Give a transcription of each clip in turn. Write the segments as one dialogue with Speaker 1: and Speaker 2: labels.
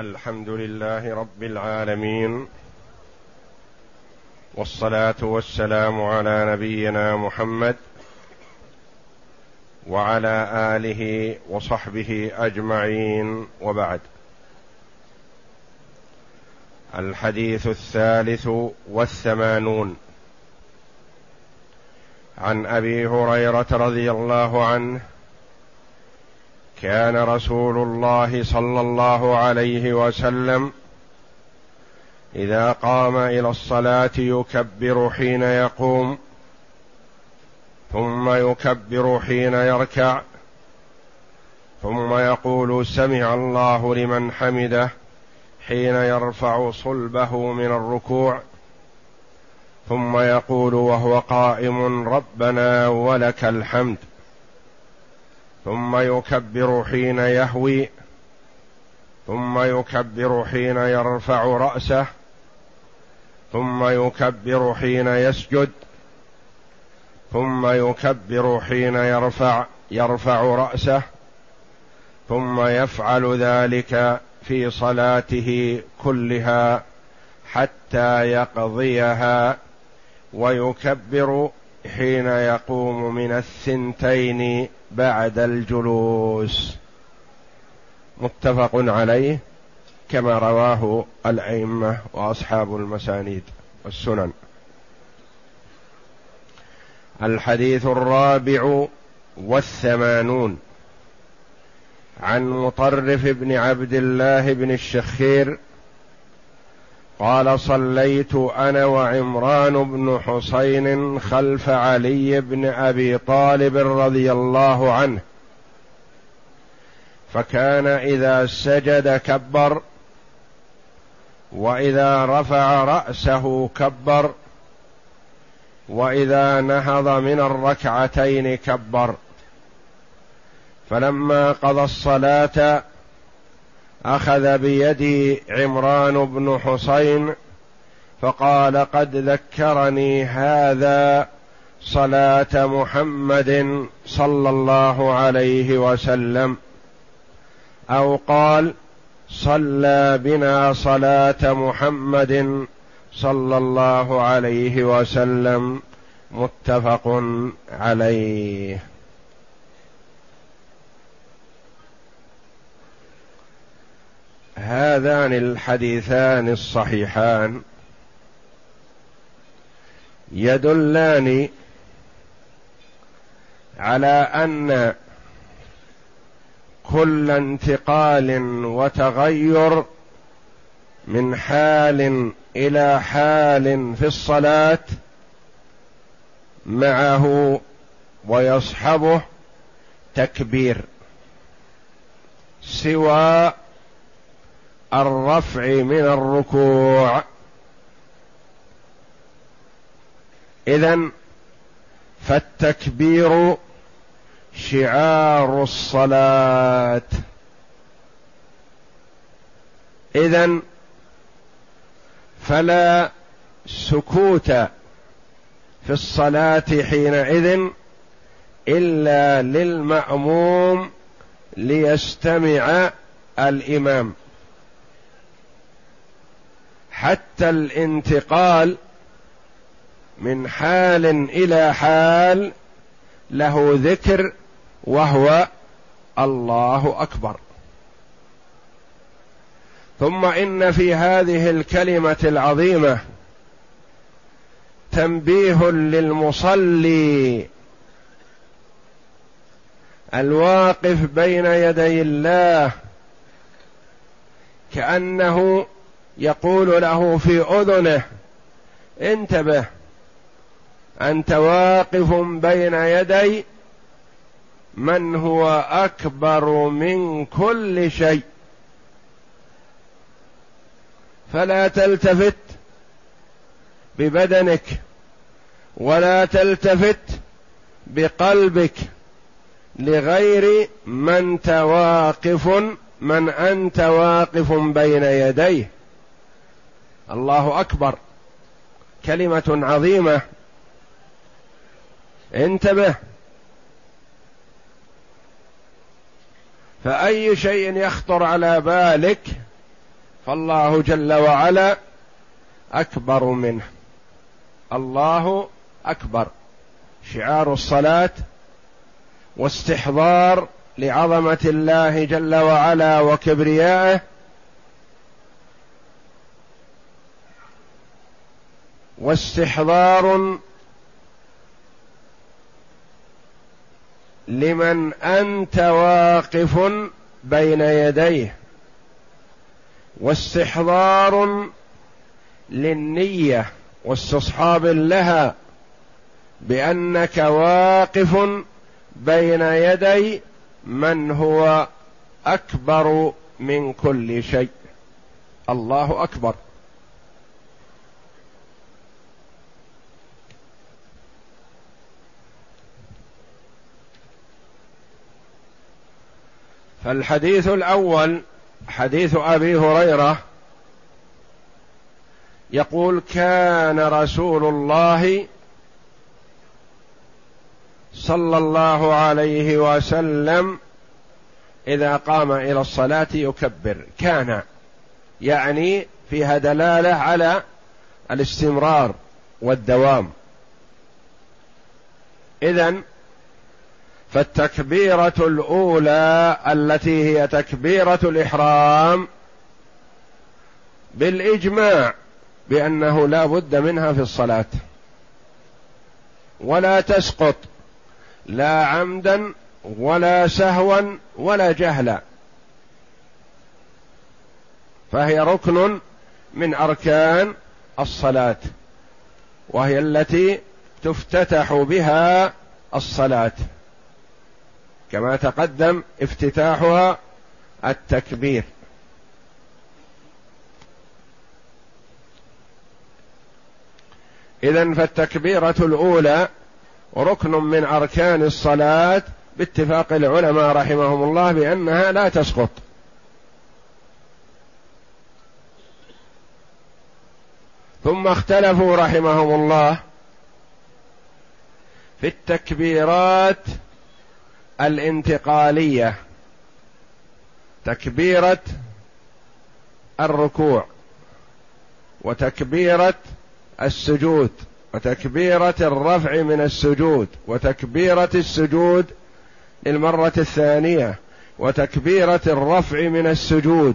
Speaker 1: الحمد لله رب العالمين والصلاة والسلام على نبينا محمد وعلى آله وصحبه أجمعين وبعد. الحديث الثالث والثمانون. عن أبي هريرة رضي الله عنه كان رسول الله صلى الله عليه وسلم إذا قام إلى الصلاة يكبر حين يقوم ثم يكبر حين يركع ثم يقول سمع الله لمن حمده حين يرفع صلبه من الركوع ثم يقول وهو قائم ربنا ولك الحمد. ثم يكبر حين يهوي ثم يكبر حين يرفع رأسه ثم يكبر حين يسجد ثم يكبر حين يرفع يرفع رأسه ثم يفعل ذلك في صلاته كلها حتى يقضيها ويكبر حين يقوم من الثنتين بعد الجلوس. متفق عليه كما رواه الأئمة وأصحاب المسانيد والسنن. الحديث الرابع والثمانون. عن مطرف بن عبد الله بن الشخير قال صليت أنا وعمران بن حسين خلف علي بن أبي طالب رضي الله عنه. فكان إذا سجد كبر وإذا رفع رأسه كبر وإذا نهض من الركعتين كبر. فلما قضى الصلاة أخذ بيدي عمران بن حسين فقال قد ذكرني هذا صلاة محمد صلى الله عليه وسلم. أو قال صلى بنا صلاة محمد صلى الله عليه وسلم. متفق عليه. هذان الحديثان الصحيحان يدلان على أن كل انتقال وتغير من حال إلى حال في الصلاة معه ويصحبه تكبير سوى الرفع من الركوع. اذا فالتكبير شعار الصلاة. اذا فلا سكوت في الصلاة حينئذ إلا للمأموم ليستمع الإمام. حتى الانتقال من حال إلى حال له ذكر وهو الله أكبر. ثم إن في هذه الكلمة العظيمة تنبيه للمصلي الواقف بين يدي الله كأنه يقول له في أذنه انتبه أنت واقف بين يدي من هو أكبر من كل شيء؟ فلا تلتفت ببدنك ولا تلتفت بقلبك لغير من واقف من أنت واقف بين يديه. الله أكبر. كلمة عظيمة. انتبه. فأي شيء يخطر على بالك فالله جل وعلا أكبر منه. الله أكبر. شعار الصلاة واستحضار لعظمة الله جل وعلا وكبريائه واستحضار لمن أنت واقف بين يديه واستحضار للنية واستصحاب لها بأنك واقف بين يدي من هو أكبر من كل شيء. الله أكبر. فالحديث الأول حديث أبي هريرة يقول كان رسول الله صلى الله عليه وسلم إذا قام إلى الصلاة يكبر. كان يعني فيها دلالة على الاستمرار والدوام. إذن فالتكبيرة الأولى التي هي تكبيرة الإحرام بالإجماع بأنه لا بد منها في الصلاة. ولا تسقط لا عمدا ولا سهوا ولا جهلا. فهي ركن من أركان الصلاة وهي التي تفتتح بها الصلاة. كما تقدم افتتاحها التكبير. اذا فالتكبيرة الأولى ركن من أركان الصلاة باتفاق العلماء رحمهم الله بأنها لا تسقط. ثم اختلفوا رحمهم الله في التكبيرات الانتقالية تكبيرة الركوع وتكبيرة السجود وتكبيرة الرفع من السجود وتكبيرة السجود للمرة الثانية وتكبيرة الرفع من السجود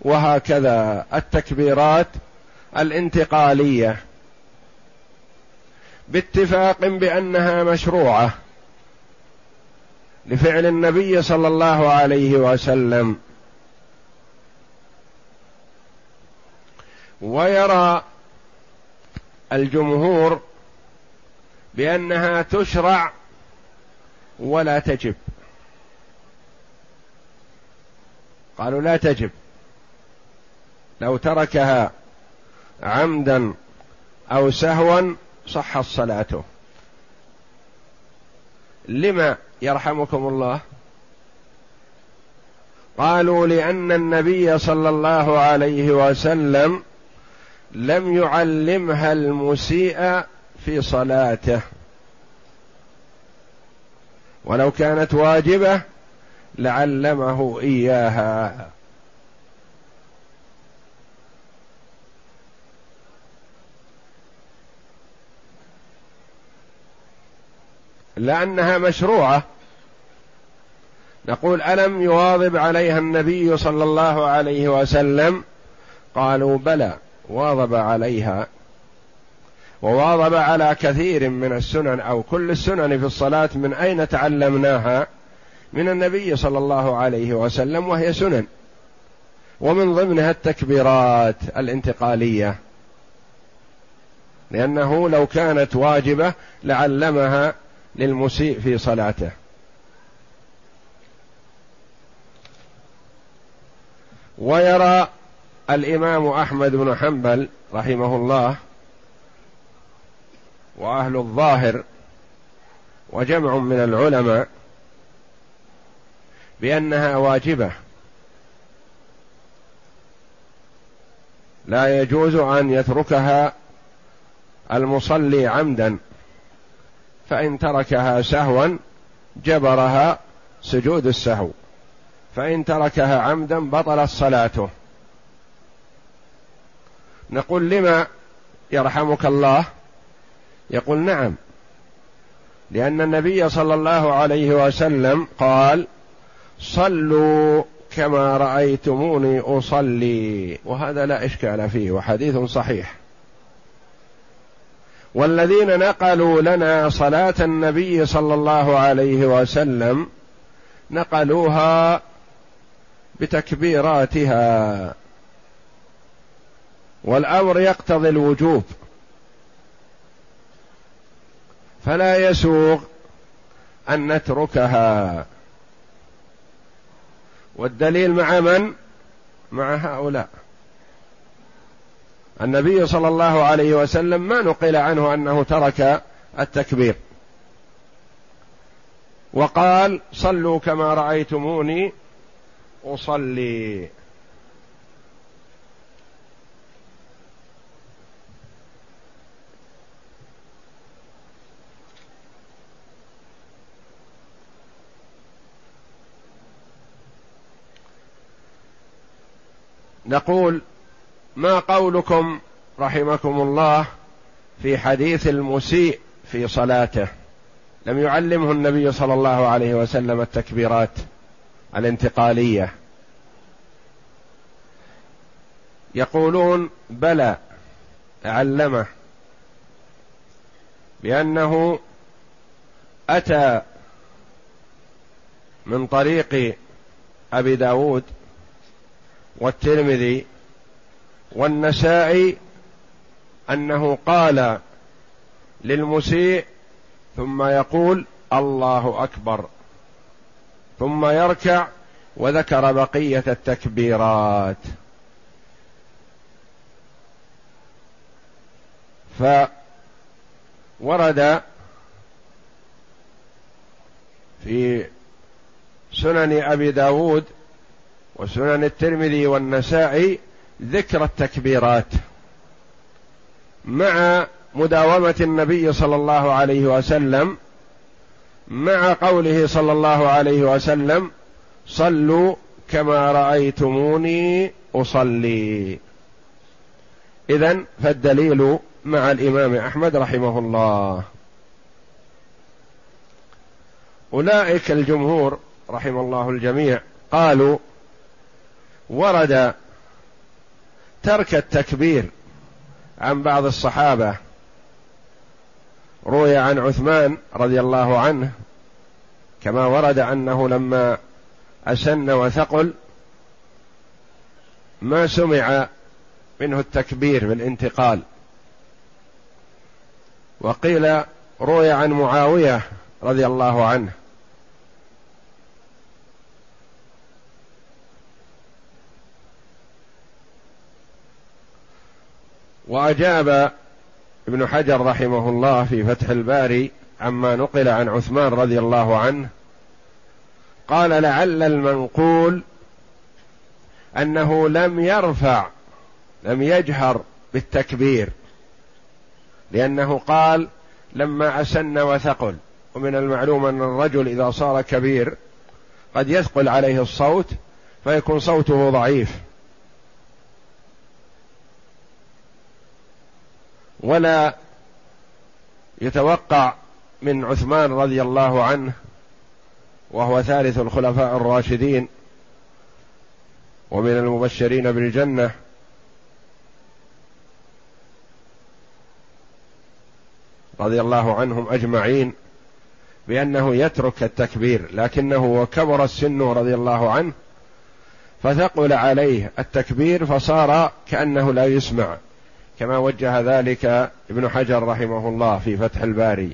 Speaker 1: وهكذا. التكبيرات الانتقالية باتفاق بأنها مشروعة. لفعل النبي صلى الله عليه وسلم. ويرى الجمهور بأنها تشرع ولا تجب. قالوا لا تجب. لو تركها عمدا أو سهوا صحت صلاته. لما يرحمكم الله؟ قالوا لأن النبي صلى الله عليه وسلم لم يعلمها المسيء في صلاته. ولو كانت واجبة لعلمه إياها. لأنها مشروعة. نقول ألم يواظب عليها النبي صلى الله عليه وسلم؟ قالوا بلى واظب عليها. وواظب على كثير من السنن أو كل السنن في الصلاة من أين تعلمناها؟ من النبي صلى الله عليه وسلم وهي سنن. ومن ضمنها التكبيرات الانتقالية. لأنه لو كانت واجبة لعلمها للمسيء في صلاته. ويرى الإمام أحمد بن حنبل رحمه الله وأهل الظاهر وجمع من العلماء بأنها واجبة. لا يجوز أن يتركها المصلي عمدا. فإن تركها سهوا جبرها سجود السهو. فإن تركها عمدا بطلت صلاته. نقول لما يرحمك الله؟ يقول نعم. لأن النبي صلى الله عليه وسلم قال صلوا كما رأيتموني أصلي. وهذا لا إشكال فيه وحديث صحيح. والذين نقلوا لنا صلاة النبي صلى الله عليه وسلم نقلوها بتكبيراتها. والأمر يقتضي الوجوب. فلا يسوغ أن نتركها. والدليل مع من؟ مع هؤلاء. النبي صلى الله عليه وسلم ما نقل عنه أنه ترك التكبير. وقال صلوا كما رأيتموني أصلي. نقول ما قولكم رحمكم الله في حديث المسيء في صلاته. لم يعلمه النبي صلى الله عليه وسلم التكبيرات الانتقالية. يقولون بلى علمه بأنه أتى من طريق أبي داود والترمذي والنسائي أنه قال للمسيء ثم يقول الله أكبر ثم يركع وذكر بقية التكبيرات. فورد في سنن أبي داود وسنن الترمذي والنسائي ذكر التكبيرات مع مداومة النبي صلى الله عليه وسلم مع قوله صلى الله عليه وسلم صلوا كما رأيتموني أصلي. اذا فالدليل مع الإمام أحمد رحمه الله. أولئك الجمهور رحم الله الجميع قالوا ورد ترك التكبير عن بعض الصحابة. روي عن عثمان رضي الله عنه كما ورد أنه لما أسن وثقل ما سمع منه التكبير بالانتقال وقيل روي عن معاوية رضي الله عنه وأجاب ابن حجر رحمه الله في فتح الباري عما نقل عن عثمان رضي الله عنه قال لعل المنقول أنه لم يرفع لم يجهر بالتكبير لأنه قال لما أسن وثقل. ومن المعلوم أن الرجل إذا صار كبير قد يثقل عليه الصوت فيكون صوته ضعيف. ولا يتوقع من عثمان رضي الله عنه وهو ثالث الخلفاء الراشدين ومن المبشرين بالجنة رضي الله عنهم أجمعين بأنه يترك التكبير لكنه وكبر السن رضي الله عنه فثقل عليه التكبير فصار كأنه لا يسمع. كما وجه ذلك ابن حجر رحمه الله في فتح الباري.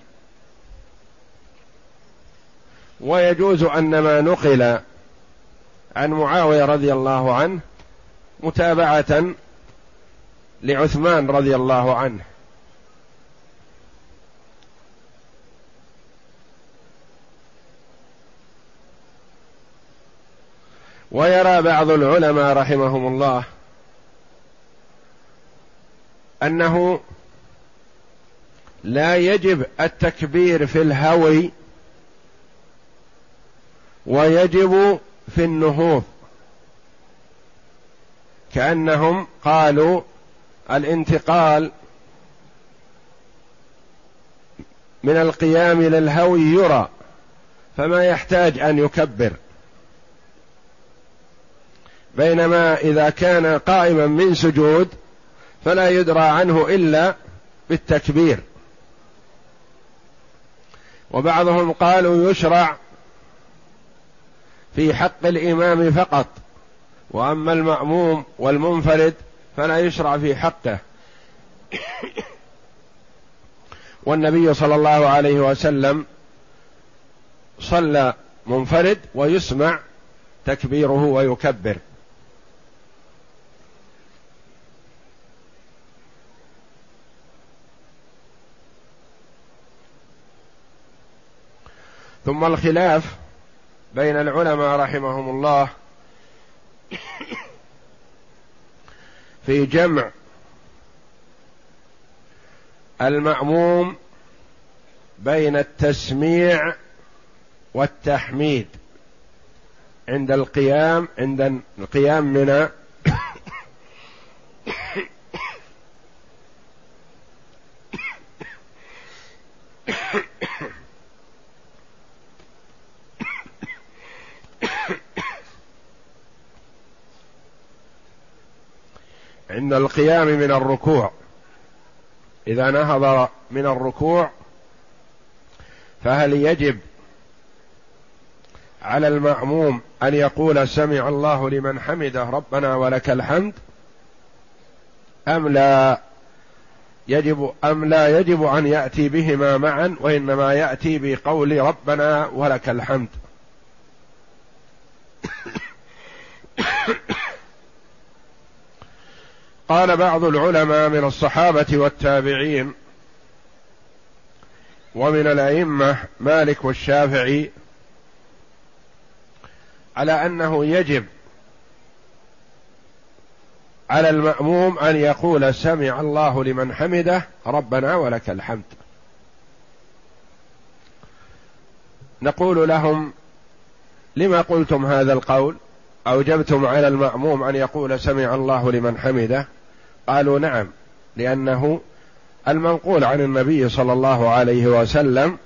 Speaker 1: ويجوز أن ما نقل عن معاوية رضي الله عنه متابعة لعثمان رضي الله عنه. ويرى بعض العلماء رحمهم الله أنه لا يجب التكبير في الهوي ويجب في النهوض. كأنهم قالوا الانتقال من القيام إلى الهوي يرى فما يحتاج أن يكبر. بينما إذا كان قائما من سجود فلا يدرى عنه إلا بالتكبير. وبعضهم قالوا يشرع في حق الإمام فقط وأما المأموم والمنفرد فلا يشرع في حقه. والنبي صلى الله عليه وسلم صلى منفرد ويسمع تكبيره ويكبر. ثم الخلاف بين العلماء رحمهم الله في جمع المأموم بين التسميع والتحميد عند القيام عند القيام من عند القيام من الركوع إذا نهض من الركوع فهل يجب على المأموم أن يقول سمع الله لمن حمده ربنا ولك الحمد؟ أم لا يجب أم لا يجب أن يأتي بهما معا وإنما يأتي بقول ربنا ولك الحمد؟ قال بعض العلماء من الصحابة والتابعين ومن الأئمة مالك والشافعي على أنه يجب على المأموم أن يقول سمع الله لمن حمده ربنا ولك الحمد. نقول لهم لما قلتم هذا القول أوجبتم على المأموم أن يقول سمع الله لمن حمده قالوا نعم لأنه المنقول عن النبي صلى الله عليه وسلم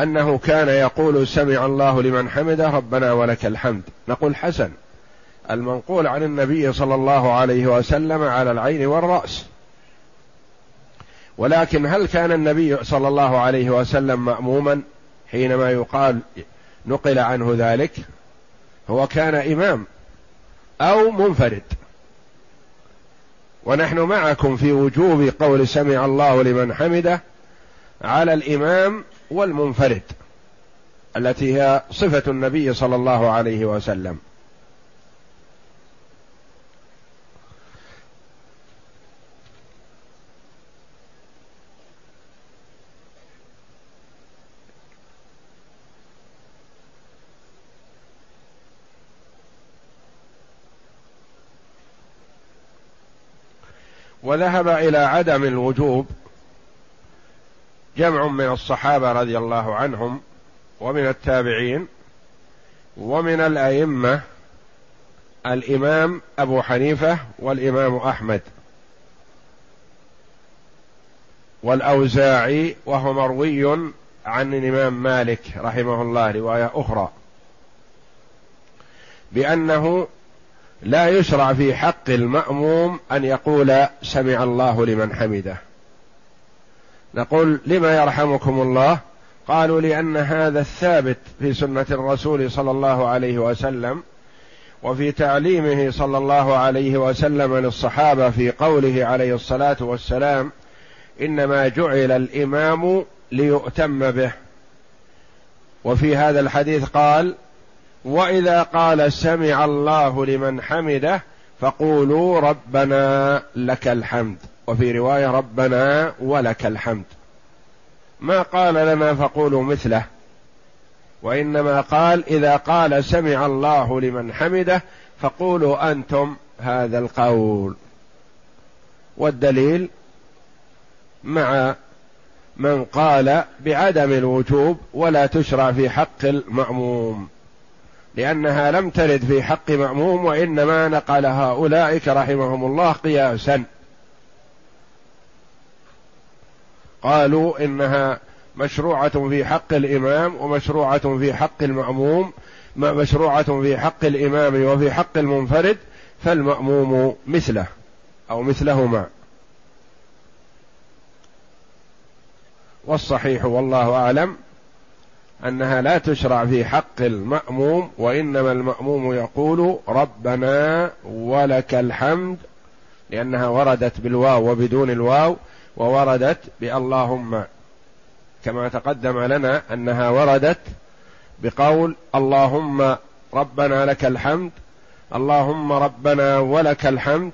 Speaker 1: أنه كان يقول سمع الله لمن حمده ربنا ولك الحمد. نقول حسن. المنقول عن النبي صلى الله عليه وسلم على العين والرأس. ولكن هل كان النبي صلى الله عليه وسلم ماموما حينما يقال نقل عنه ذلك؟ هو كان إمام أو منفرد. ونحن معكم في وجوب قول سمع الله لمن حمده على الإمام والمنفرد التي هي صفة النبي صلى الله عليه وسلم. وذهب إلى عدم الوجوب جمع من الصحابة رضي الله عنهم ومن التابعين ومن الأئمة الإمام أبو حنيفة والإمام أحمد والأوزاعي وهو مروي عن الإمام مالك رحمه الله رواية أخرى بأنه لا يشرع في حق المأموم أن يقول سمع الله لمن حمده. نقول لما يرحمكم الله؟ قالوا لأن هذا الثابت في سنة الرسول صلى الله عليه وسلم وفي تعليمه صلى الله عليه وسلم للصحابة في قوله عليه الصلاة والسلام إنما جعل الإمام ليؤتم به. وفي هذا الحديث قال وإذا قال سمع الله لمن حمده فقولوا ربنا لك الحمد. وفي رواية ربنا ولك الحمد. ما قال لنا فقولوا مثله. وإنما قال إذا قال سمع الله لمن حمده فقولوا أنتم هذا القول. والدليل مع من قال بعدم الوجوب ولا تشرع في حق المأموم. لأنها لم ترد في حق مأموم وإنما نقلها أولئك رحمهم الله قياسا. قالوا إنها مشروعة في حق الإمام ومشروعة في حق المأموم مشروعة في حق الإمام وفي حق المنفرد فالمأموم مثله أو مثلهما. والصحيح والله أعلم. أنها لا تشرع في حق المأموم وإنما المأموم يقول ربنا ولك الحمد لأنها وردت بالواو وبدون الواو ووردت بأللهم. كما تقدم لنا أنها وردت بقول اللهم ربنا لك الحمد اللهم ربنا ولك الحمد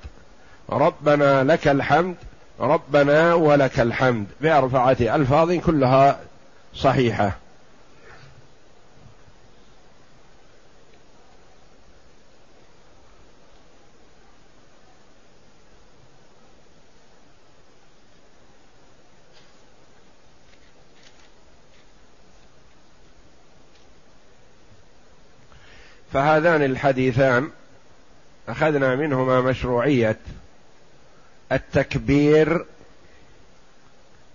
Speaker 1: ربنا لك الحمد ربنا ولك الحمد بأربعة ألفاظ كلها صحيحة. فهذان الحديثان أخذنا منهما مشروعية التكبير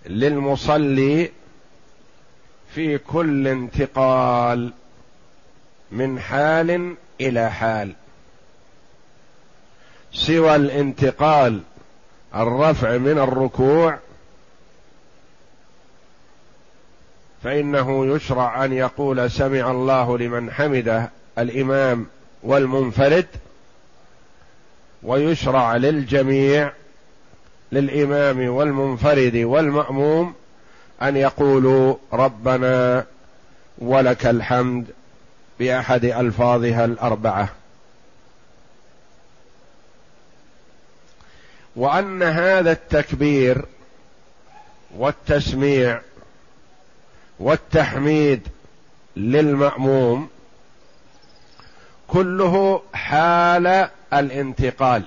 Speaker 1: للمصلي في كل انتقال من حال إلى حال. سوى الانتقال الرفع من الركوع فإنه يشرع أن يقول سمع الله لمن حمده الإمام والمنفرد ويشرع للجميع للإمام والمنفرد والمأموم أن يقولوا ربنا ولك الحمد بأحد ألفاظها الأربعة. وأن هذا التكبير والتسميع والتحميد للمأموم كله حال الانتقال.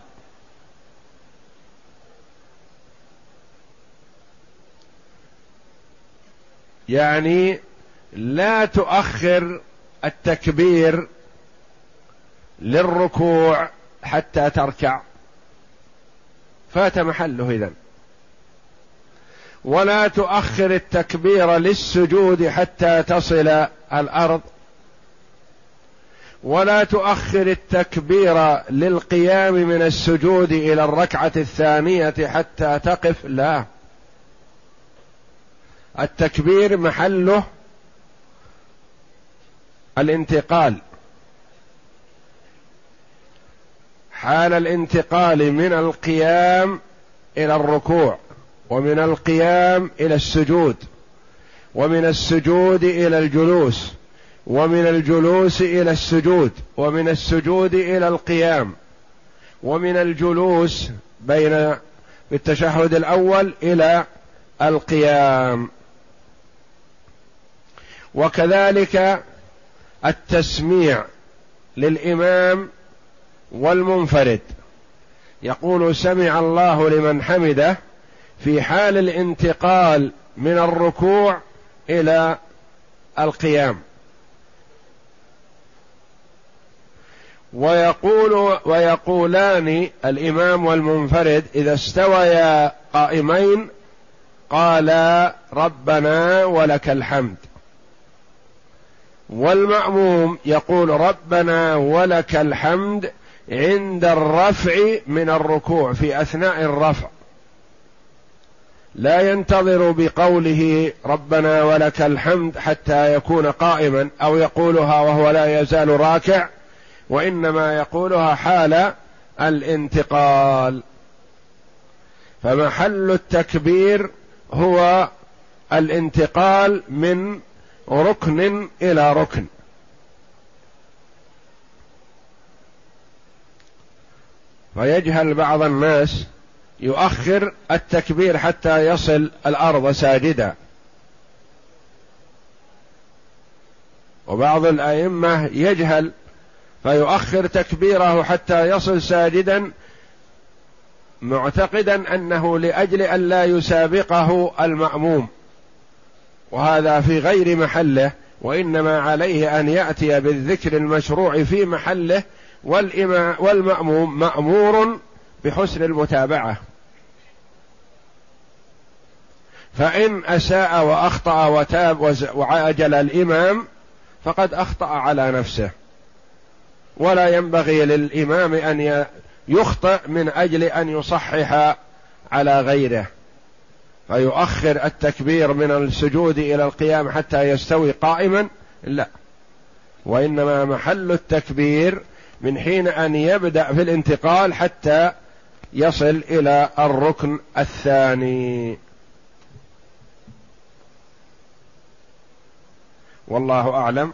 Speaker 1: يعني لا تؤخر التكبير للركوع حتى تركع. فات محله إذن. ولا تؤخر التكبير للسجود حتى تصل الأرض. ولا تؤخر التكبير للقيام من السجود إلى الركعة الثانية حتى تقف لا. التكبير محله الانتقال. حال الانتقال من القيام إلى الركوع ومن القيام إلى السجود ومن السجود إلى الجلوس. ومن الجلوس إلى السجود ومن السجود إلى القيام ومن الجلوس بين بالتشهد الأول إلى القيام. وكذلك التسميع للإمام والمنفرد. يقول سمع الله لمن حمده في حال الانتقال من الركوع إلى القيام. ويقول ويقولان الإمام والمنفرد إذا استويا قائمين قالا ربنا ولك الحمد. والمأموم يقول ربنا ولك الحمد عند الرفع من الركوع في أثناء الرفع. لا ينتظر بقوله ربنا ولك الحمد حتى يكون قائما أو يقولها وهو لا يزال راكع. وإنما يقولها حال الانتقال. فمحل التكبير هو الانتقال من ركن إلى ركن. فيجهل بعض الناس يؤخر التكبير حتى يصل الأرض ساجدا. وبعض الأئمة يجهل فيؤخر تكبيره حتى يصل ساجدا معتقدا أنه لأجل أن لا يسابقه المأموم. وهذا في غير محله وإنما عليه أن يأتي بالذكر المشروع في محله والإمام والمأموم مأمور بحسن المتابعة. فإن أساء وأخطأ وتاب وعاجل الإمام فقد أخطأ على نفسه. ولا ينبغي للإمام أن يخطئ من أجل أن يصحح على غيره. فيؤخر التكبير من السجود إلى القيام حتى يستوي قائما؟ لا. وإنما محل التكبير من حين أن يبدأ في الانتقال حتى يصل إلى الركن الثاني. والله أعلم.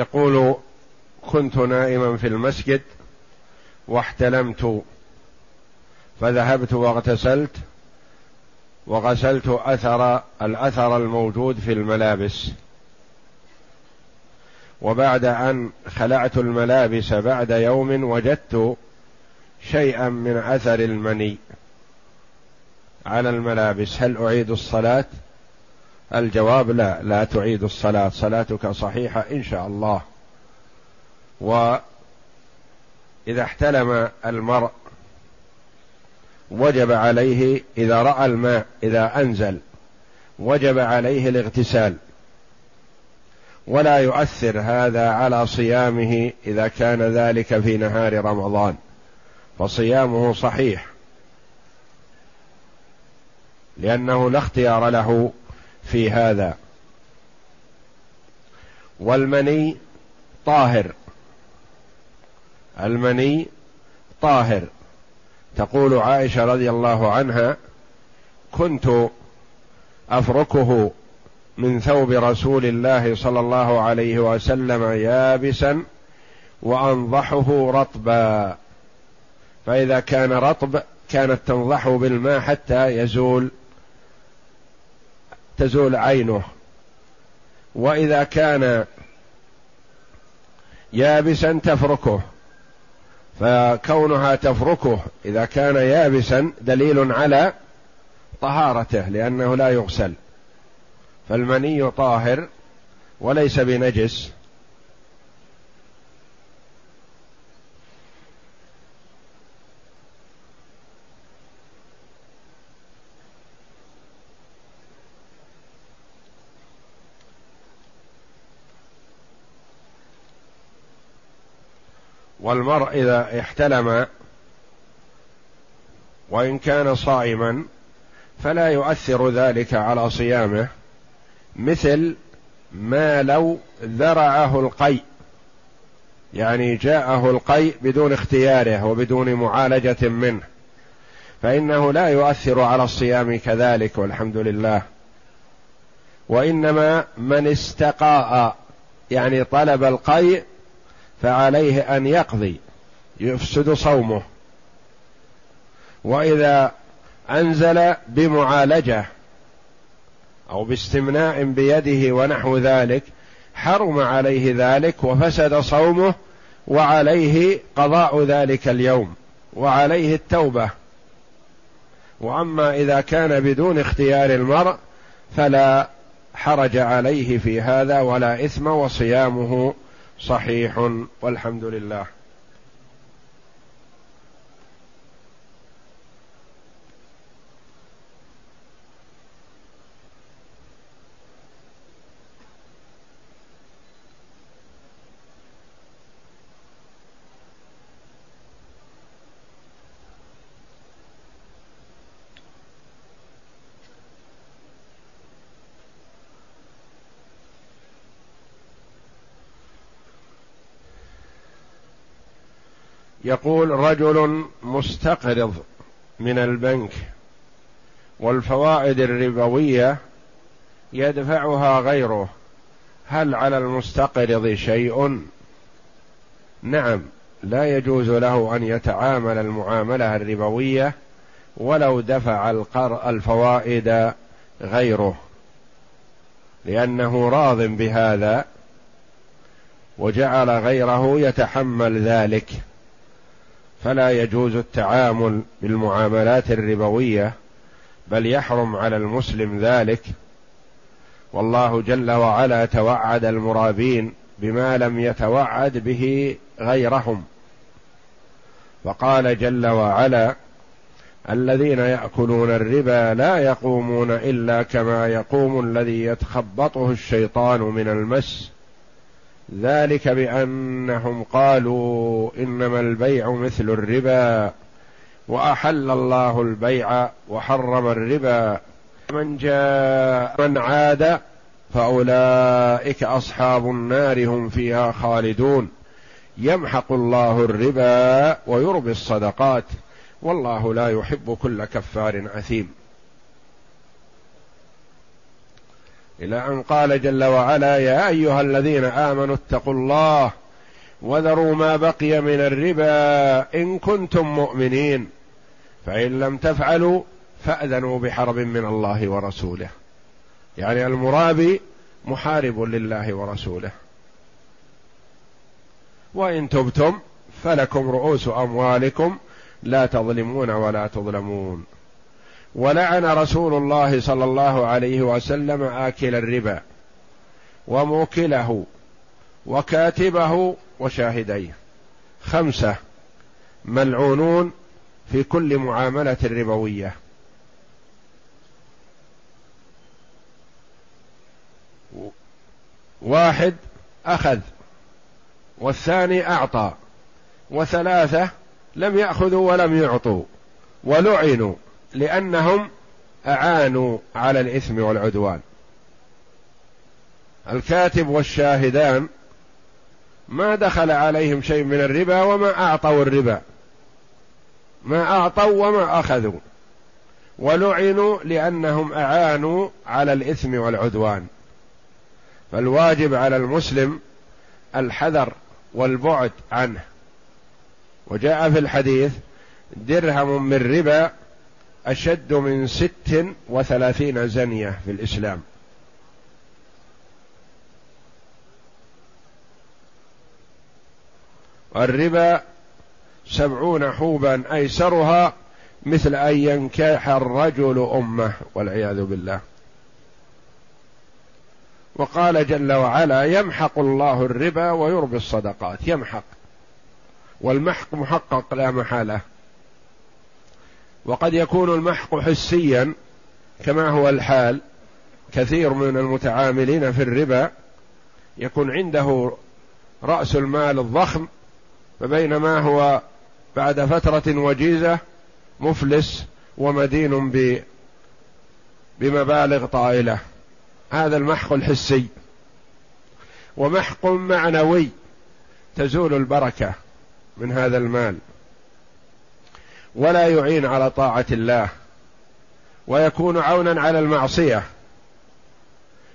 Speaker 1: يقول كنت نائما في المسجد واحتلمت فذهبت واغتسلت وغسلت أثر الأثر الموجود في الملابس. وبعد أن خلعت الملابس بعد يوم وجدت شيئا من أثر المني على الملابس. هل أعيد الصلاة؟ الجواب لا لا تعيد الصلاة. صلاتك صحيحة إن شاء الله. وإذا احتلم المرء وجب عليه إذا رأى الماء إذا أنزل وجب عليه الاغتسال. ولا يؤثر هذا على صيامه إذا كان ذلك في نهار رمضان. فصيامه صحيح. لأنه لا اختيار له. في هذا. والمني طاهر. المني طاهر. تقول عائشة رضي الله عنها كنت أفركه من ثوب رسول الله صلى الله عليه وسلم يابسا وأنضحه رطبا. فإذا كان رطب كانت تنضحه بالماء حتى يزول تزول عينه. وإذا كان يابسا تفركه فكونها تفركه إذا كان يابسا دليل على طهارته لأنه لا يغسل. فالمني طاهر وليس بنجس. والمرء إذا احتلم وإن كان صائما فلا يؤثر ذلك على صيامه مثل ما لو ذرعه القيء يعني جاءه القيء بدون اختياره وبدون معالجة منه فإنه لا يؤثر على الصيام كذلك والحمد لله. وإنما من استقاء يعني طلب القيء فعليه أن يقضي يفسد صومه. وإذا أنزل بمعالجة أو باستمناء بيده ونحو ذلك حرم عليه ذلك وفسد صومه وعليه قضاء ذلك اليوم وعليه التوبة. وأما إذا كان بدون اختيار المرء فلا حرج عليه في هذا ولا إثم وصيامه صحيح والحمد لله. يقول رجل مستقرض من البنك والفوائد الربوية يدفعها غيره. هل على المستقرض شيء؟ نعم لا يجوز له أن يتعامل المعاملة الربوية ولو دفع الفوائد غيره لأنه راض بهذا وجعل غيره يتحمل ذلك. فلا يجوز التعامل بالمعاملات الربوية بل يحرم على المسلم ذلك. والله جل وعلا توعد المرابين بما لم يتوعد به غيرهم. فقال جل وعلا الذين يأكلون الربا لا يقومون إلا كما يقوم الذي يتخبطه الشيطان من المس. ذلك بأنهم قالوا إنما البيع مثل الربا وأحل الله البيع وحرم الربا. من جاء من عاد فأولئك أصحاب النار هم فيها خالدون. يمحق الله الربا ويربي الصدقات والله لا يحب كل كفار اثيم إلى أن قال جل وعلا يا أيها الذين آمنوا اتقوا الله وذروا ما بقي من الربا إن كنتم مؤمنين فإن لم تفعلوا فأذنوا بحرب من الله ورسوله. يعني المرابي محارب لله ورسوله. وإن تبتم فلكم رؤوس أموالكم لا تظلمون ولا تظلمون. ولعن رسول الله صلى الله عليه وسلم آكل الربا وموكله وكاتبه وشاهديه. خمسة ملعونون في كل معاملة ربوية. واحد أخذ. والثاني أعطى. وثلاثة لم يأخذوا ولم يعطوا. ولعنوا. لأنهم أعانوا على الإثم والعدوان. الكاتب والشاهدان ما دخل عليهم شيء من الربا وما أعطوا الربا. ما أعطوا وما أخذوا. ولعنوا لأنهم أعانوا على الإثم والعدوان. فالواجب على المسلم الحذر والبعد عنه. وجاء في الحديث درهم من ربا أشد من ست وثلاثين زنية في الإسلام. الربا سبعون حوبا أيسرها مثل أن ينكح الرجل أمه والعياذ بالله. وقال جل وعلا يمحق الله الربا ويربي الصدقات يمحق. والمحق محقق لا محالة. وقد يكون المحق حسيا كما هو الحال. كثير من المتعاملين في الربا يكون عنده رأس المال الضخم فبينما هو بعد فترة وجيزة مفلس ومدين بمبالغ طائلة. هذا المحق الحسي. ومحق معنوي تزول البركة من هذا المال. ولا يعين على طاعة الله ويكون عونا على المعصية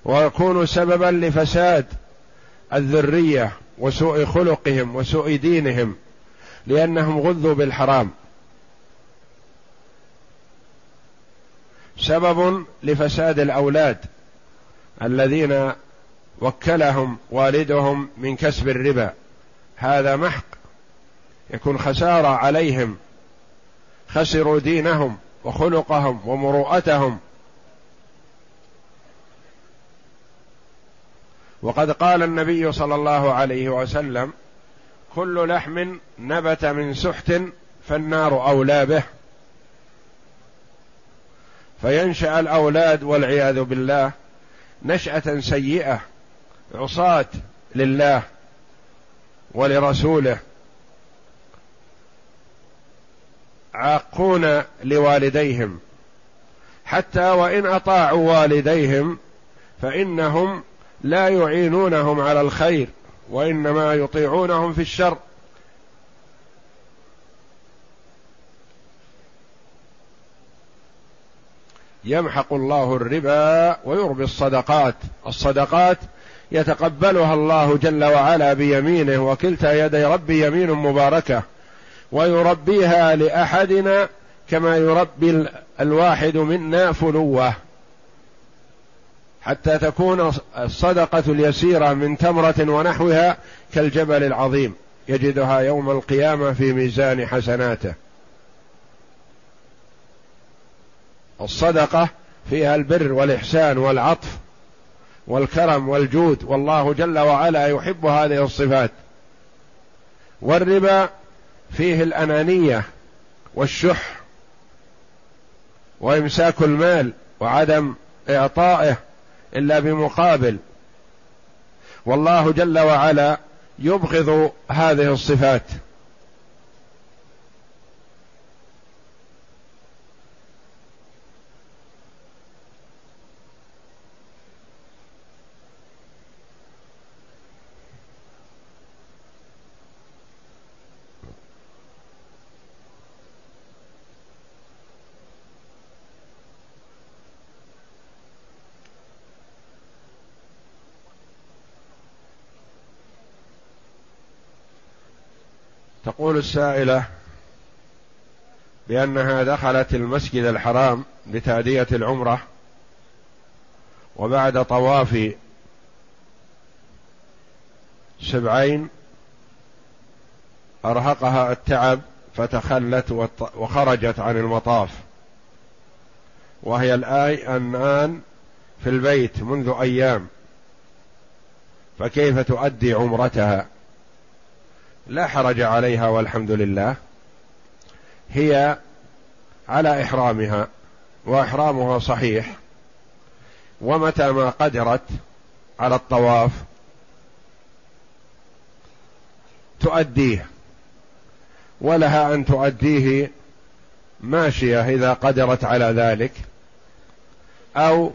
Speaker 1: ويكون سببا لفساد الذرية وسوء خلقهم وسوء دينهم لأنهم غذوا بالحرام. سبب لفساد الأولاد الذين وكلهم والدهم من كسب الربا. هذا محق يكون خسارة عليهم خسروا دينهم وخلقهم ومروءتهم. وقد قال النبي صلى الله عليه وسلم كل لحم نبت من سحت فالنار أولى به. فينشأ الأولاد والعياذ بالله نشأة سيئة عصاة لله ولرسوله. عاقون لوالديهم. حتى وإن أطاعوا والديهم فإنهم لا يعينونهم على الخير وإنما يطيعونهم في الشر. يمحق الله الربا ويربي الصدقات. الصدقات يتقبلها الله جل وعلا بيمينه وكلتا يدي ربي يمين مباركة. ويربيها لأحدنا كما يربي الواحد منا فلوه حتى تكون الصدقة اليسيرة من تمرة ونحوها كالجبل العظيم يجدها يوم القيامة في ميزان حسناته. الصدقة فيها البر والإحسان والعطف والكرم والجود والله جل وعلا يحب هذه الصفات. والربا فيه الأنانية والشح وإمساك المال وعدم إعطائه إلا بمقابل. والله جل وعلا يبغض هذه الصفات. تقول السائلة بأنها دخلت المسجد الحرام لتاديه العمرة وبعد طواف سبعين أرهقها التعب فتخلت وخرجت عن المطاف. وهي الآن في البيت منذ أيام. فكيف تؤدي عمرتها؟ لا حرج عليها والحمد لله. هي على إحرامها وإحرامها صحيح. ومتى ما قدرت على الطواف تؤديه. ولها أن تؤديه ماشية إذا قدرت على ذلك أو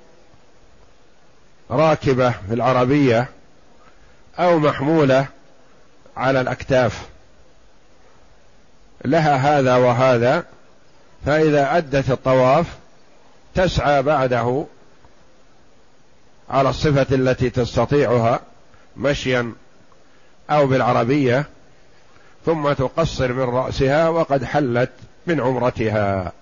Speaker 1: راكبة في العربية أو محمولة على الأكتاف. لها هذا وهذا فإذا أدت الطواف تسعى بعده على الصفة التي تستطيعها مشيا أو بالعربية ثم تقصر من رأسها وقد حلت من عمرتها.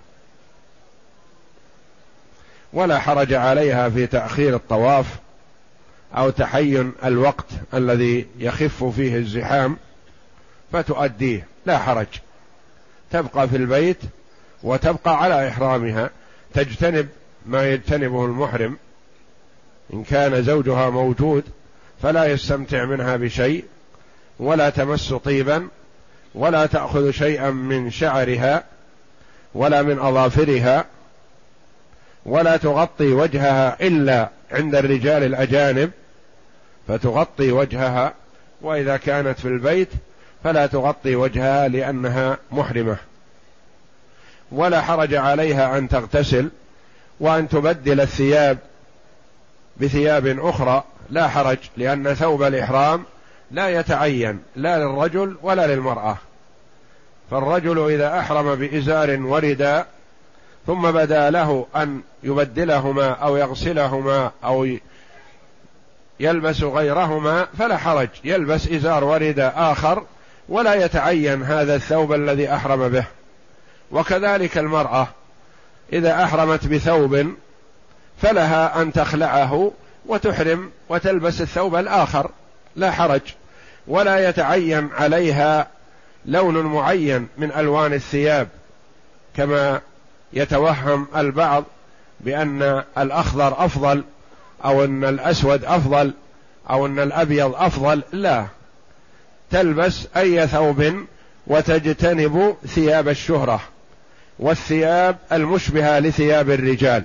Speaker 1: ولا حرج عليها في تأخير الطواف أو تحين الوقت الذي يخف فيه الزحام فتؤديه. لا حرج. تبقى في البيت وتبقى على إحرامها. تجتنب ما يجتنبه المحرم. إن كان زوجها موجود فلا يستمتع منها بشيء ولا تمس طيبا ولا تأخذ شيئا من شعرها ولا من أظافرها. ولا تغطي وجهها إلا عند الرجال الأجانب فتغطي وجهها وإذا كانت في البيت فلا تغطي وجهها لأنها محرمة. ولا حرج عليها أن تغتسل وأن تبدل الثياب بثياب أخرى لا حرج لأن ثوب الإحرام لا يتعين لا للرجل ولا للمرأة. فالرجل إذا أحرم بإزار ورداء ثم بدا له أن يبدلهما أو يغسلهما أو يلبس غيرهما فلا حرج. يلبس إزار ورد آخر ولا يتعين هذا الثوب الذي أحرم به. وكذلك المرأة إذا أحرمت بثوب فلها أن تخلعه وتحرم وتلبس الثوب الآخر. لا حرج. ولا يتعين عليها لون معين من ألوان الثياب كما يتوهم البعض بأن الأخضر أفضل أو أن الأسود أفضل أو أن الأبيض أفضل لا. تلبس أي ثوب وتجتنب ثياب الشهرة والثياب المشبهة لثياب الرجال.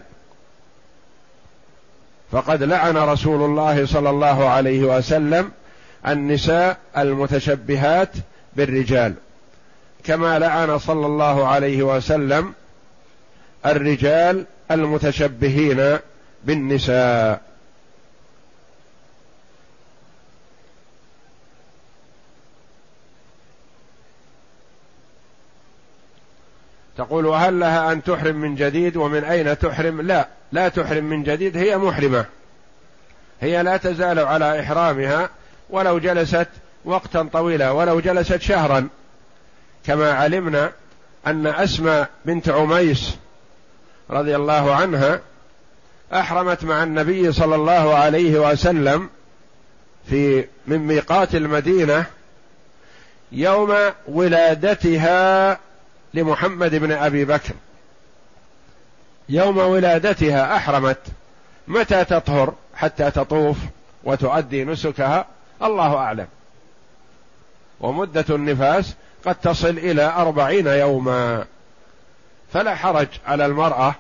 Speaker 1: فقد لعن رسول الله صلى الله عليه وسلم النساء المتشبهات بالرجال كما لعن صلى الله عليه وسلم الرجال المتشبهين بالنساء. تقول وهل لها أن تحرم من جديد ومن أين تحرم؟ لا لا تحرم من جديد هي محرمة. هي لا تزال على إحرامها ولو جلست وقتا طويلا ولو جلست شهرا. كما علمنا أن أسماء بنت عميس رضي الله عنها أحرمت مع النبي صلى الله عليه وسلم في من ميقات المدينة يوم ولادتها لمحمد بن أبي بكر. يوم ولادتها أحرمت. متى تطهر حتى تطوف وتؤدي نسكها؟ الله أعلم. ومدة النفاس قد تصل إلى أربعين يوما. فلا حرج على المرأة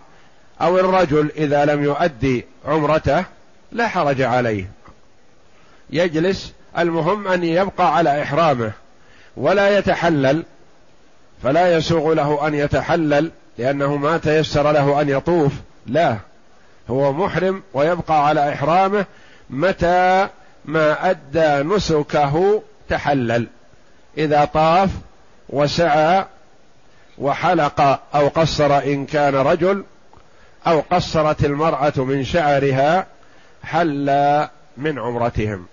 Speaker 1: أو الرجل إذا لم يؤدي عمرته لا حرج عليه. يجلس المهم أن يبقى على إحرامه ولا يتحلل فلا يسوغ له أن يتحلل لأنه ما تيسر له أن يطوف لا. هو محرم ويبقى على إحرامه متى ما أدى نسكه تحلل. إذا طاف وسعى وحلق أو قصر إن كان رجل أو قصرت المرأة من شعرها حل من عمرتهم.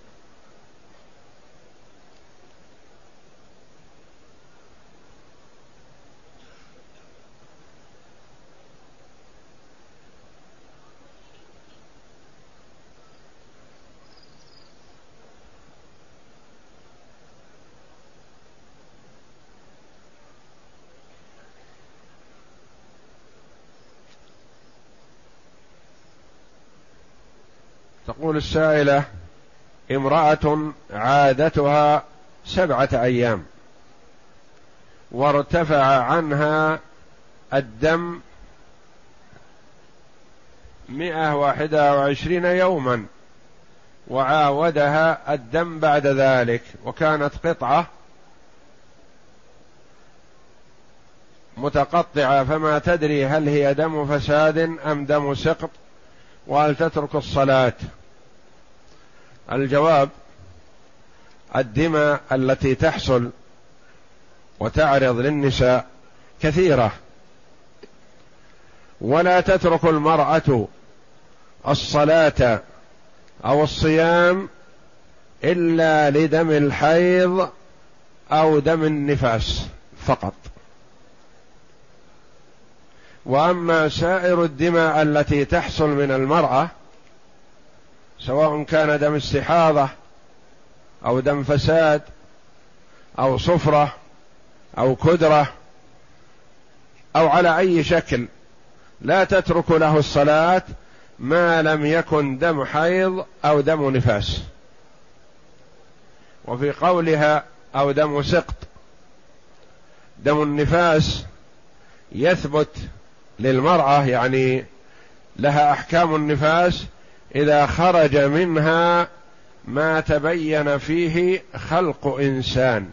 Speaker 1: تقول السائلة امرأة عادتها سبعة أيام وارتفع عنها الدم مئة واحدة وعشرين يوما وعاودها الدم بعد ذلك وكانت قطعة متقطعة فما تدري هل هي دم فساد أم دم سقط وهل تترك الصلاة. الجواب الدماء التي تحصل وتعرض للنساء كثيرة. ولا تترك المرأة الصلاة أو الصيام إلا لدم الحيض أو دم النفاس فقط. وأما سائر الدماء التي تحصل من المرأة سواء كان دم استحاضة أو دم فساد أو صفرة أو كدرة أو على أي شكل لا تترك له الصلاة ما لم يكن دم حيض أو دم نفاس. وفي قولها أو دم سقط دم النفاس يثبت للمرأة يعني لها أحكام النفاس إذا خرج منها ما تبين فيه خلق إنسان.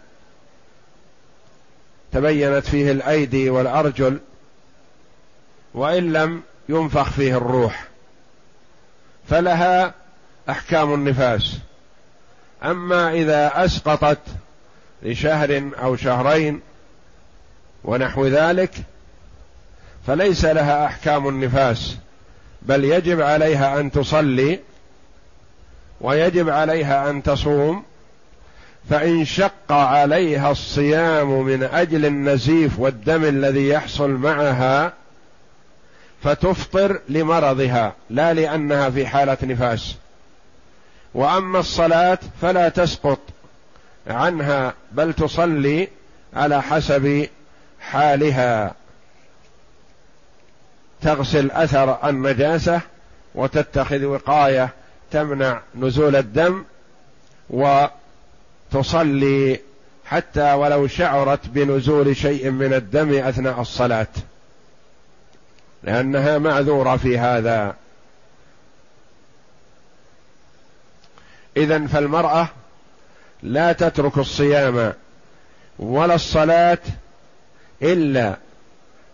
Speaker 1: تبينت فيه الأيدي والأرجل وإن لم ينفخ فيه الروح فلها أحكام النفاس. أما إذا أسقطت لشهر أو شهرين ونحو ذلك فليس لها أحكام النفاس. بل يجب عليها أن تصلي ويجب عليها أن تصوم فإن شق عليها الصيام من أجل النزيف والدم الذي يحصل معها فتفطر لمرضها لا لأنها في حالة نفاس. وأما الصلاة فلا تسقط عنها بل تصلي على حسب حالها. تغسل أثر النجاسه وتتخذ وقاية تمنع نزول الدم وتصلي حتى ولو شعرت بنزول شيء من الدم أثناء الصلاة. لأنها معذورة في هذا. إذا فالمرأة لا تترك الصيام ولا الصلاة إلا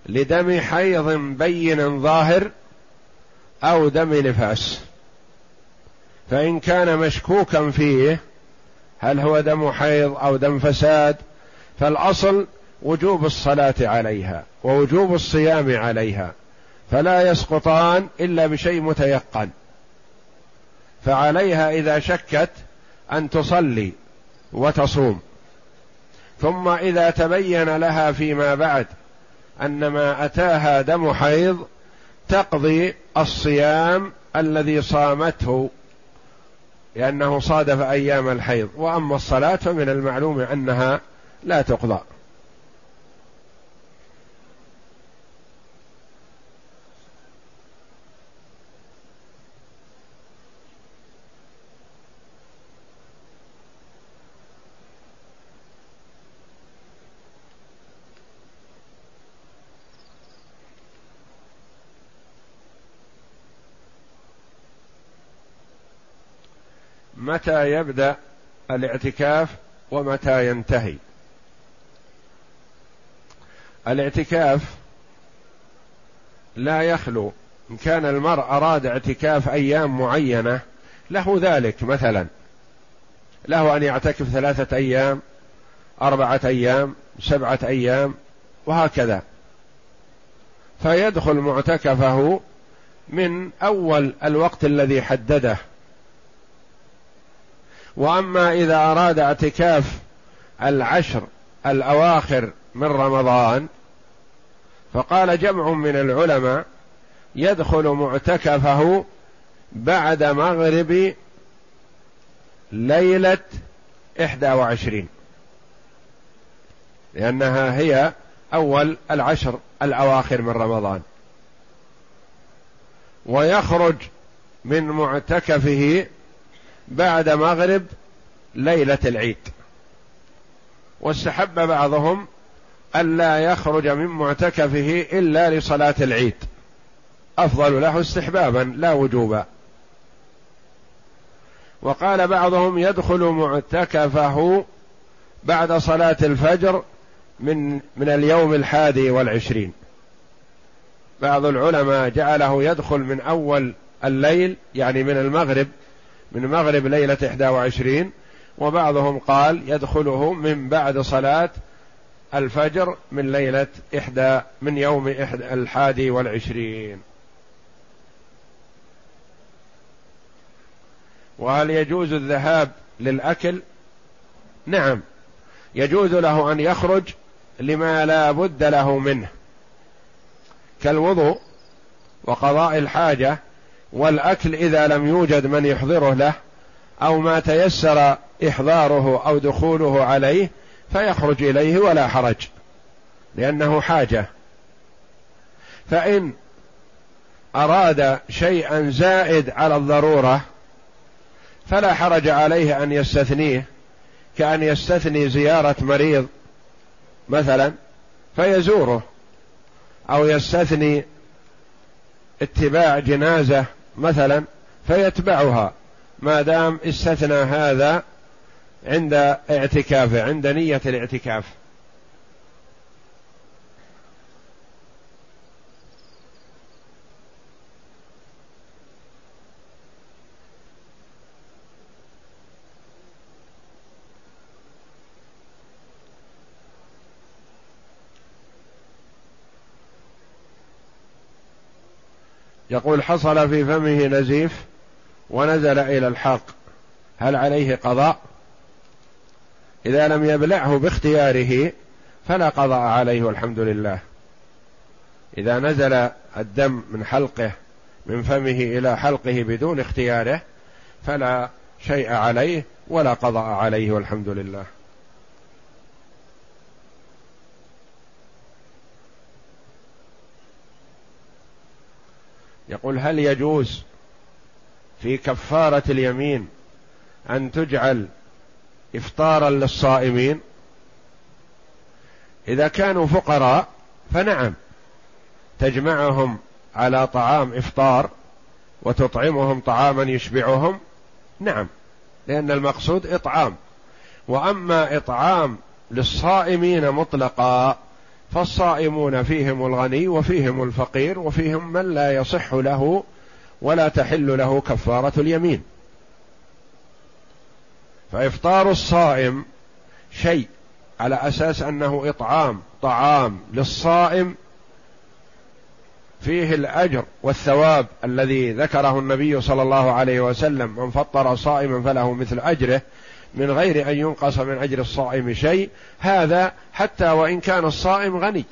Speaker 1: لدم حيض بين ظاهر أو دم نفاس. فإن كان مشكوكا فيه هل هو دم حيض أو دم فساد فالأصل وجوب الصلاة عليها ووجوب الصيام عليها فلا يسقطان إلا بشيء متيقن. فعليها إذا شكت أن تصلي وتصوم. ثم إذا تبين لها فيما بعد أن ما أتاها دم حيض تقضي الصيام الذي صامته لأنه صادف أيام الحيض. وأما الصلاة فمن المعلوم أنها لا تقضى. متى يبدأ الاعتكاف ومتى ينتهي؟ الاعتكاف لا يخلو. إن كان المرء أراد اعتكاف أيام معينة له ذلك مثلا. له أن يعتكف ثلاثة أيام أربعة أيام سبعة أيام وهكذا. فيدخل معتكفه من أول الوقت الذي حدده. وأما إذا أراد اعتكاف العشر الأواخر من رمضان فقال جمع من العلماء يدخل معتكفه بعد مغرب ليلة إحدى وعشرين لأنها هي أول العشر الأواخر من رمضان. ويخرج من معتكفه بعد مغرب ليلة العيد. واستحب بعضهم ألا يخرج من معتكفه إلا لصلاة العيد. أفضل له استحبابا لا وجوبا. وقال بعضهم يدخل معتكفه بعد صلاة الفجر من من اليوم الحادي والعشرين. بعض العلماء جعله يدخل من أول الليل يعني من المغرب من مغرب ليلة 21 وبعضهم قال يدخله من بعد صلاة الفجر من ليلة إحدى من يوم إحدى الحادي والعشرين. وهل يجوز الذهاب للأكل؟ نعم. يجوز له أن يخرج لما لا بد له منه. كالوضوء وقضاء الحاجة والأكل إذا لم يوجد من يحضره له أو ما تيسر إحضاره أو دخوله عليه فيخرج إليه ولا حرج لأنه حاجة. فإن أراد شيئا زائد على الضرورة فلا حرج عليه أن يستثنيه كأن يستثني زيارة مريض مثلا فيزوره أو يستثني اتباع جنازة مثلا فيتبعها. ما دام استثنى هذا عند اعتكافه عند نية الاعتكاف. يقول حصل في فمه نزيف ونزل إلى الحلق هل عليه قضاء؟ إذا لم يبلعه باختياره فلا قضاء عليه والحمد لله. إذا نزل الدم من حلقه من فمه إلى حلقه بدون اختياره فلا شيء عليه ولا قضاء عليه والحمد لله. يقول هل يجوز في كفارة اليمين أن تجعل افطارا للصائمين؟ إذا كانوا فقراء فنعم تجمعهم على طعام إفطار وتطعمهم طعاما يشبعهم؟ نعم لأن المقصود إطعام. وأما إطعام للصائمين مطلقا فالصائمون فيهم الغني وفيهم الفقير وفيهم من لا يصح له ولا تحل له كفارة اليمين. فإفطار الصائم شيء على أساس أنه إطعام طعام للصائم فيه الأجر والثواب الذي ذكره النبي صلى الله عليه وسلم. من فطر صائما فله مثل أجره من غير أن ينقص من أجر الصائم شيء. هذا حتى وإن كان الصائم غني.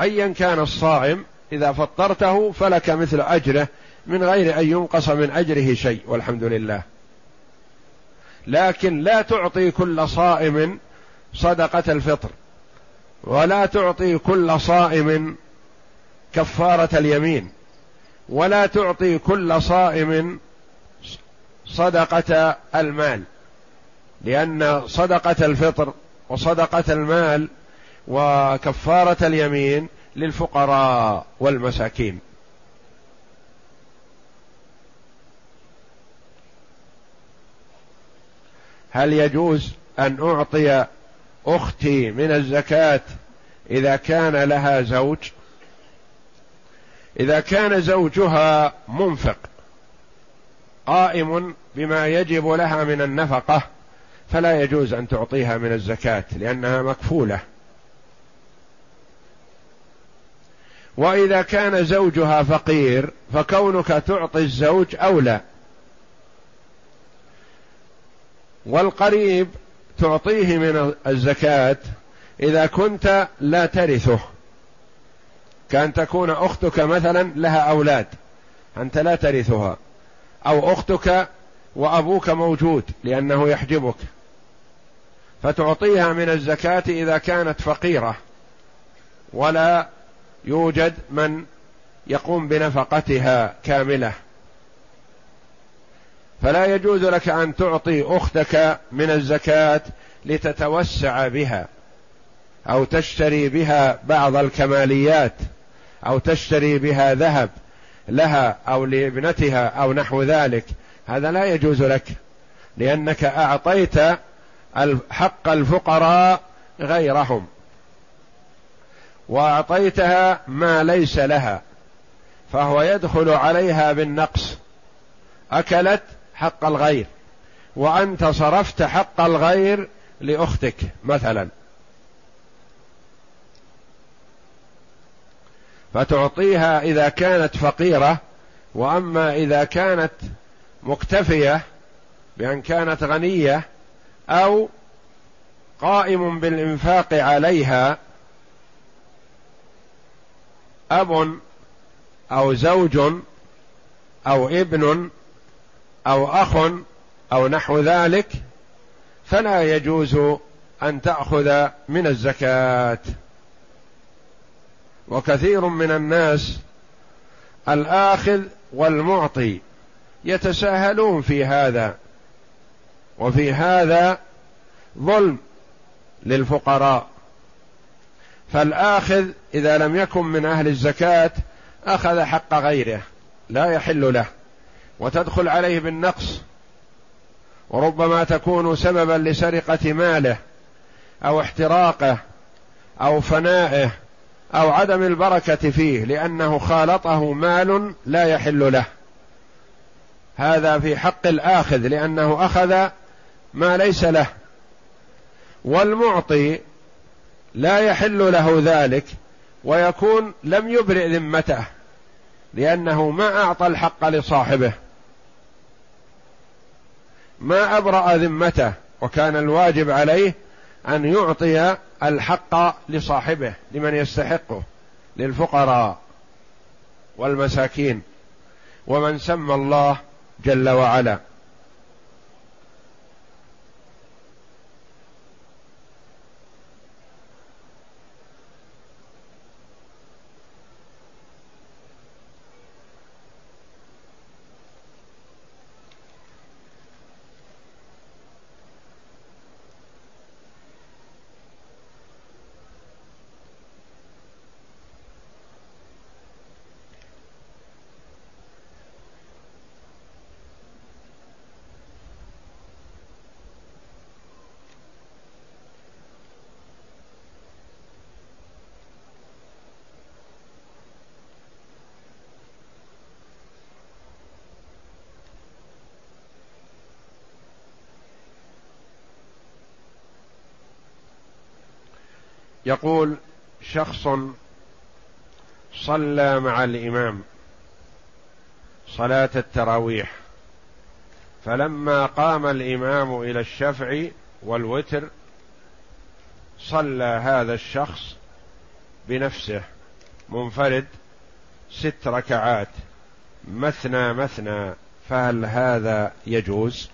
Speaker 1: أيا كان الصائم إذا فطرته فلك مثل أجره من غير أن ينقص من أجره شيء والحمد لله. لكن لا تعطي كل صائم صدقة الفطر ولا تعطي كل صائم كفارة اليمين ولا تعطي كل صائم صدقة المال. لأن صدقة الفطر وصدقة المال وكفارة اليمين للفقراء والمساكين. هل يجوز أن أعطي أختي من الزكاة إذا كان لها زوج؟ إذا كان زوجها منفق قائم بما يجب لها من النفقة فلا يجوز أن تعطيها من الزكاة لأنها مكفولة. وإذا كان زوجها فقير فكونك تعطي الزوج أولى. والقريب تعطيه من الزكاة إذا كنت لا ترثه. كأن تكون أختك مثلا لها أولاد أنت لا ترثها. أو أختك وأبوك موجود لأنه يحجبك. فتعطيها من الزكاة إذا كانت فقيرة. ولا يوجد من يقوم بنفقتها كاملة. فلا يجوز لك أن تعطي أختك من الزكاة لتتوسع بها أو تشتري بها بعض الكماليات أو تشتري بها ذهب لها أو لابنتها أو نحو ذلك. هذا لا يجوز لك لأنك أعطيت حق الفقراء غيرهم. وأعطيتها ما ليس لها فهو يدخل عليها بالنقص. أكلت حق الغير وأنت صرفت حق الغير لأختك مثلا. فتعطيها إذا كانت فقيرة وأما إذا كانت مكتفية بأن كانت غنية أو قائم بالإنفاق عليها أب أو زوج أو ابن أو أخ أو نحو ذلك فلا يجوز أن تأخذ من الزكاة. وكثير من الناس الآخذ والمعطي يتساهلون في هذا. وفي هذا ظلم للفقراء. فالآخذ إذا لم يكن من أهل الزكاة أخذ حق غيره لا يحل له وتدخل عليه بالنقص. وربما تكون سببا لسرقة ماله أو احتراقه أو فنائه أو عدم البركة فيه لأنه خالطه مال لا يحل له. هذا في حق الآخذ لأنه أخذ ما ليس له. والمعطي لا يحل له ذلك ويكون لم يبرئ ذمته لأنه ما أعطى الحق لصاحبه. ما أبرأ ذمته وكان الواجب عليه أن يعطي الحق لصاحبه لمن يستحقه للفقراء والمساكين ومن سمى الله جل وعلا. صلى مع الإمام صلاة التراويح. فلما قام الإمام إلى الشفع والوتر صلى هذا الشخص بنفسه منفرد ست ركعات. مثنى مثنى فهل هذا يجوز؟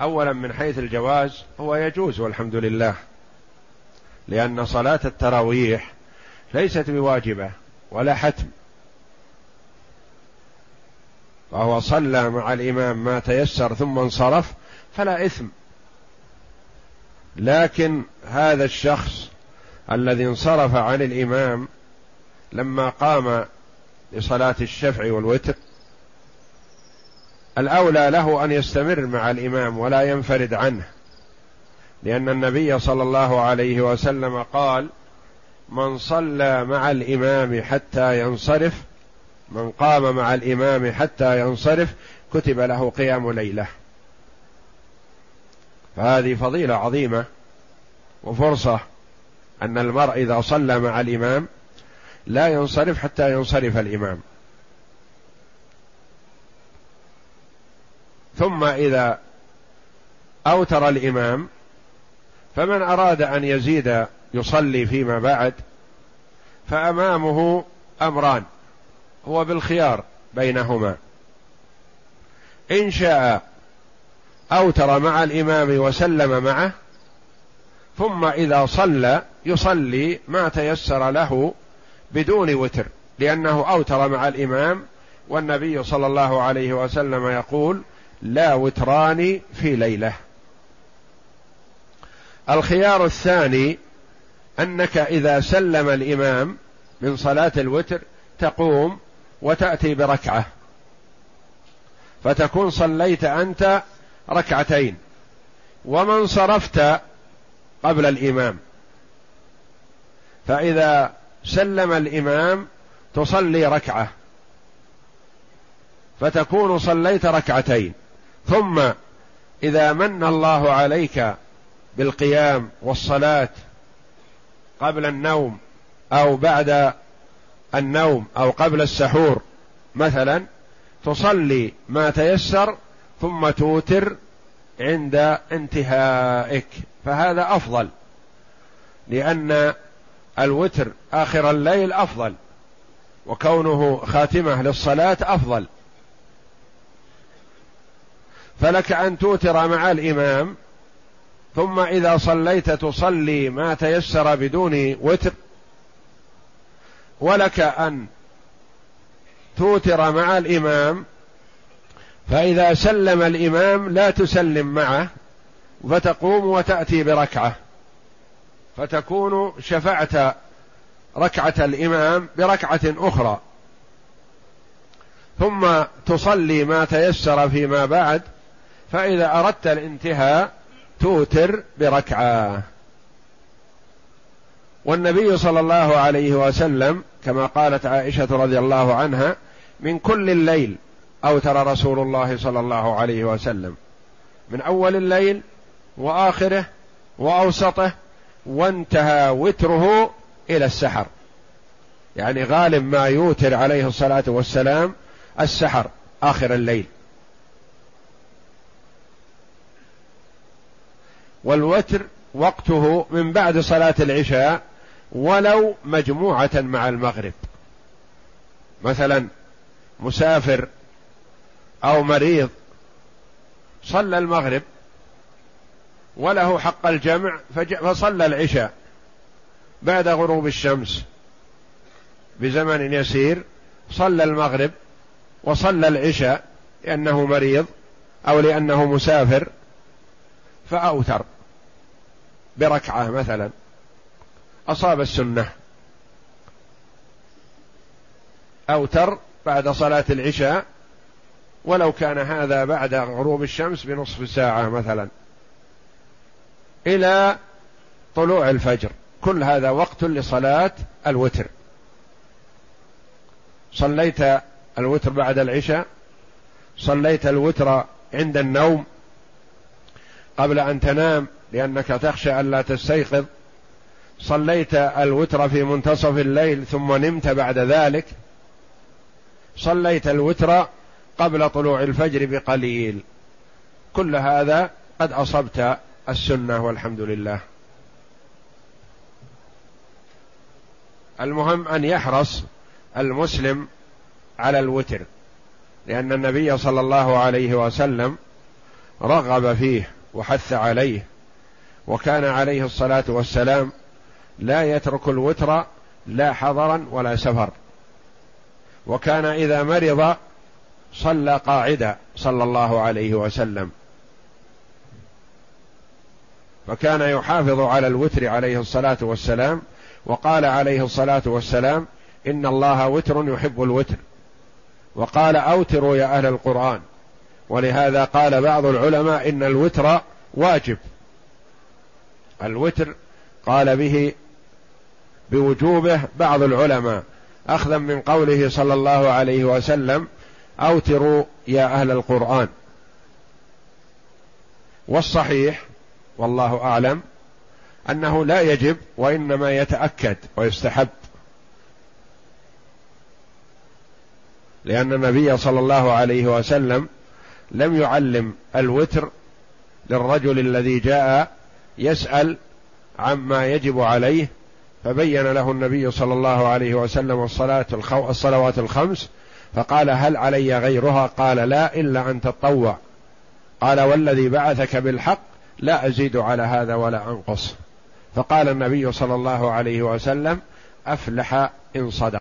Speaker 1: اولا من حيث الجواز هو يجوز والحمد لله. لأن صلاة التراويح ليست بواجبة ولا حتم. فهو صلى مع الإمام ما تيسر ثم انصرف فلا إثم. لكن هذا الشخص الذي انصرف عن الإمام لما قام لصلاة الشفع والوتر الأولى له أن يستمر مع الإمام ولا ينفرد عنه. لأن النبي صلى الله عليه وسلم قال من صلى مع الإمام حتى ينصرف من قام مع الإمام حتى ينصرف كتب له قيام ليلة. فهذه فضيلة عظيمة وفرصة أن المرء إذا صلى مع الإمام لا ينصرف حتى ينصرف الإمام. ثم إذا أوتر الإمام فمن أراد أن يزيد يصلي فيما بعد فأمامه أمران هو بالخيار بينهما. إن شاء أوتر مع الإمام وسلم معه ثم إذا صلى يصلي ما تيسر له بدون وتر لأنه أوتر مع الإمام والنبي صلى الله عليه وسلم يقول لا وتران في ليلة. الخيار الثاني أنك إذا سلم الإمام من صلاة الوتر تقوم وتأتي بركعة. فتكون صليت أنت ركعتين. ومن صرفت قبل الإمام. فإذا سلم الإمام تصلي ركعة. فتكون صليت ركعتين. ثم إذا من الله عليك بالقيام والصلاة قبل النوم أو بعد النوم أو قبل السحور مثلا تصلي ما تيسر ثم توتر عند انتهائك. فهذا أفضل لأن الوتر آخر الليل أفضل وكونه خاتمة للصلاة أفضل. فلك أن توتر مع الإمام ثم إذا صليت تصلي ما تيسر بدون وتر ولك أن توتر مع الإمام فإذا سلم الإمام لا تسلم معه فتقوم وتأتي بركعة فتكون شفعت ركعة الإمام بركعة أخرى. ثم تصلي ما تيسر فيما بعد فإذا أردت الانتهاء توتر بركعة. والنبي صلى الله عليه وسلم كما قالت عائشة رضي الله عنها من كل الليل أوتر رسول الله صلى الله عليه وسلم. من أول الليل وآخره وأوسطه وانتهى وتره إلى السحر. يعني غالب ما يوتر عليه الصلاة والسلام السحر آخر الليل. والوتر وقته من بعد صلاة العشاء ولو مجموعة مع المغرب. مثلا مسافر أو مريض صلى المغرب وله حق الجمع فصلى العشاء بعد غروب الشمس بزمن يسير صلى المغرب وصلى العشاء لأنه مريض أو لأنه مسافر فأوتر. بركعة مثلا أصاب السنة. أوتر بعد صلاة العشاء ولو كان هذا بعد غروب الشمس بنصف ساعة مثلا. إلى طلوع الفجر. كل هذا وقت لصلاة الوتر. صليت الوتر بعد العشاء صليت الوتر عند النوم قبل أن تنام لأنك تخشى ألا تستيقظ. صليت الوتر في منتصف الليل ثم نمت بعد ذلك. صليت الوتر قبل طلوع الفجر بقليل. كل هذا قد أصبت السنة والحمد لله. المهم أن يحرص المسلم على الوتر لأن النبي صلى الله عليه وسلم رغب فيه وحث عليه. وكان عليه الصلاة والسلام لا يترك الوتر لا حضرا ولا سفر. وكان إذا مرض صلى قاعدا صلى الله عليه وسلم. فكان يحافظ على الوتر عليه الصلاة والسلام وقال عليه الصلاة والسلام إن الله وتر يحب الوتر. وقال أوتروا يا أهل القرآن. ولهذا قال بعض العلماء إن الوتر واجب. الوتر قال به بوجوبه بعض العلماء أخذا من قوله صلى الله عليه وسلم أوتروا يا أهل القرآن. والصحيح والله أعلم أنه لا يجب وإنما يتأكد ويستحب لأن النبي صلى الله عليه وسلم لم يعلم الوتر للرجل الذي جاء يسأل عما يجب عليه فبين له النبي صلى الله عليه وسلم الصلاة الخو... الصلوات الخمس فقال هل علي غيرها؟ قال لا إلا أن تطوع. قال والذي بعثك بالحق لا أزيد على هذا ولا أنقص. فقال النبي صلى الله عليه وسلم أفلح إن صدق.